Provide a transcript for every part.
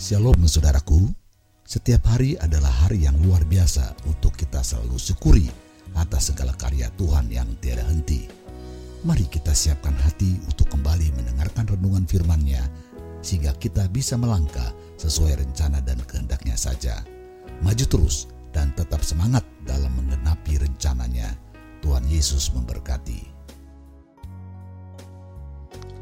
Shalom saudaraku, setiap hari adalah hari yang luar biasa untuk kita selalu syukuri atas segala karya Tuhan yang tiada henti. Mari kita siapkan hati untuk kembali mendengarkan renungan firman-Nya sehingga kita bisa melangkah sesuai rencana dan kehendaknya saja. Maju terus dan tetap semangat dalam menggenapi rencananya. Tuhan Yesus memberkati.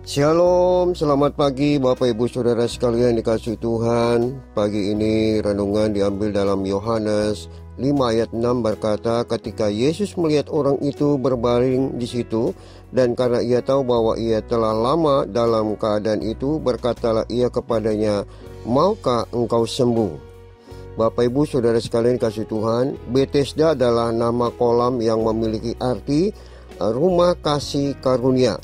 Shalom, selamat pagi Bapak Ibu Saudara sekalian dikasih Tuhan Pagi ini renungan diambil dalam Yohanes 5 ayat 6 berkata Ketika Yesus melihat orang itu berbaring di situ Dan karena ia tahu bahwa ia telah lama dalam keadaan itu Berkatalah ia kepadanya Maukah engkau sembuh? Bapak Ibu Saudara sekalian kasih Tuhan Bethesda adalah nama kolam yang memiliki arti Rumah Kasih Karunia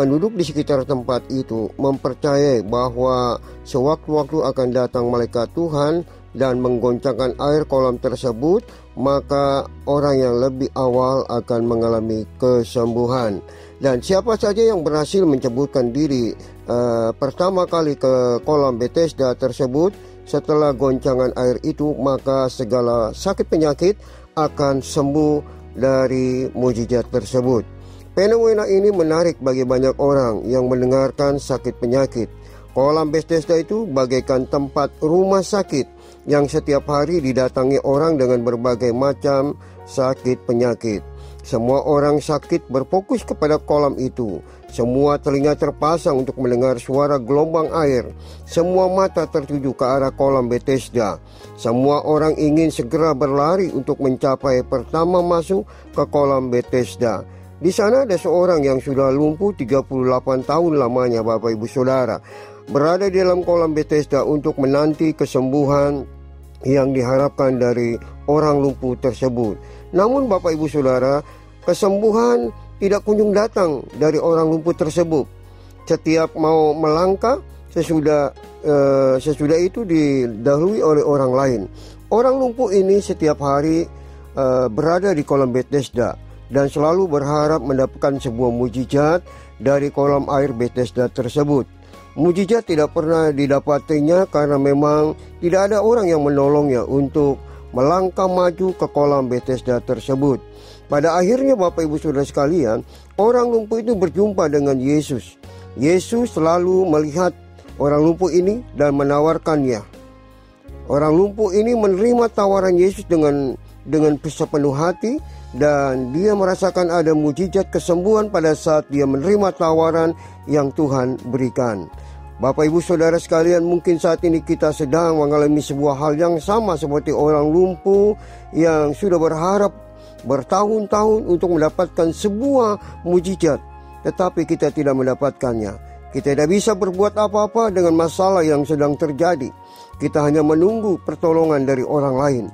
Penduduk di sekitar tempat itu mempercayai bahwa sewaktu-waktu akan datang malaikat Tuhan dan menggoncangkan air kolam tersebut, maka orang yang lebih awal akan mengalami kesembuhan. Dan siapa saja yang berhasil mencebutkan diri uh, pertama kali ke kolam Bethesda tersebut setelah goncangan air itu, maka segala sakit penyakit akan sembuh dari mujizat tersebut. Fenomena ini menarik bagi banyak orang yang mendengarkan sakit penyakit. Kolam Bethesda itu bagaikan tempat rumah sakit yang setiap hari didatangi orang dengan berbagai macam sakit penyakit. Semua orang sakit berfokus kepada kolam itu. Semua telinga terpasang untuk mendengar suara gelombang air. Semua mata tertuju ke arah kolam Bethesda. Semua orang ingin segera berlari untuk mencapai pertama masuk ke kolam Bethesda. Di sana ada seorang yang sudah lumpuh 38 tahun lamanya Bapak Ibu Saudara. Berada di dalam kolam Bethesda untuk menanti kesembuhan yang diharapkan dari orang lumpuh tersebut. Namun Bapak Ibu Saudara, kesembuhan tidak kunjung datang dari orang lumpuh tersebut. Setiap mau melangkah sesudah uh, sesudah itu didahului oleh orang lain. Orang lumpuh ini setiap hari uh, berada di kolam Bethesda dan selalu berharap mendapatkan sebuah mujizat dari kolam air Bethesda tersebut. Mujizat tidak pernah didapatinya karena memang tidak ada orang yang menolongnya untuk melangkah maju ke kolam Bethesda tersebut. Pada akhirnya Bapak Ibu Saudara sekalian, orang lumpuh itu berjumpa dengan Yesus. Yesus selalu melihat orang lumpuh ini dan menawarkannya. Orang lumpuh ini menerima tawaran Yesus dengan dengan penuh hati dan dia merasakan ada mujizat kesembuhan pada saat dia menerima tawaran yang Tuhan berikan. Bapak Ibu Saudara sekalian, mungkin saat ini kita sedang mengalami sebuah hal yang sama seperti orang lumpuh yang sudah berharap bertahun-tahun untuk mendapatkan sebuah mujizat, tetapi kita tidak mendapatkannya. Kita tidak bisa berbuat apa-apa dengan masalah yang sedang terjadi. Kita hanya menunggu pertolongan dari orang lain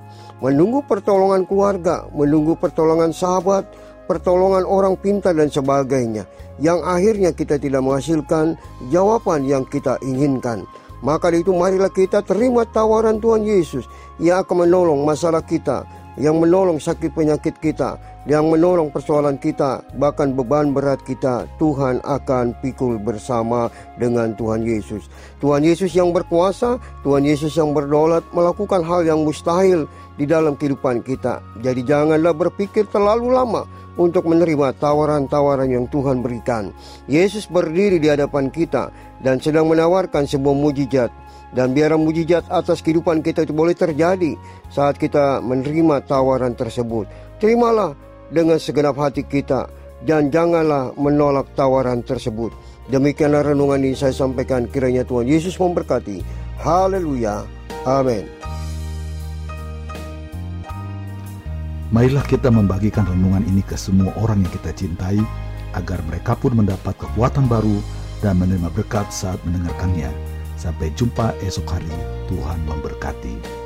menunggu pertolongan keluarga, menunggu pertolongan sahabat, pertolongan orang pintar dan sebagainya, yang akhirnya kita tidak menghasilkan jawaban yang kita inginkan. Maka itu marilah kita terima tawaran Tuhan Yesus. Yang akan menolong masalah kita, yang menolong sakit penyakit kita, yang menolong persoalan kita, bahkan beban berat kita, Tuhan akan pikul bersama dengan Tuhan Yesus. Tuhan Yesus yang berkuasa, Tuhan Yesus yang berdaulat melakukan hal yang mustahil di dalam kehidupan kita. Jadi janganlah berpikir terlalu lama untuk menerima tawaran-tawaran yang Tuhan berikan. Yesus berdiri di hadapan kita dan sedang menawarkan sebuah mujizat dan biar mujizat atas kehidupan kita itu boleh terjadi saat kita menerima tawaran tersebut. Terimalah dengan segenap hati kita dan janganlah menolak tawaran tersebut. Demikianlah renungan ini saya sampaikan kiranya Tuhan Yesus memberkati. Haleluya. Amin. Marilah kita membagikan renungan ini ke semua orang yang kita cintai agar mereka pun mendapat kekuatan baru dan menerima berkat saat mendengarkannya. Sampai jumpa esok hari. Tuhan memberkati.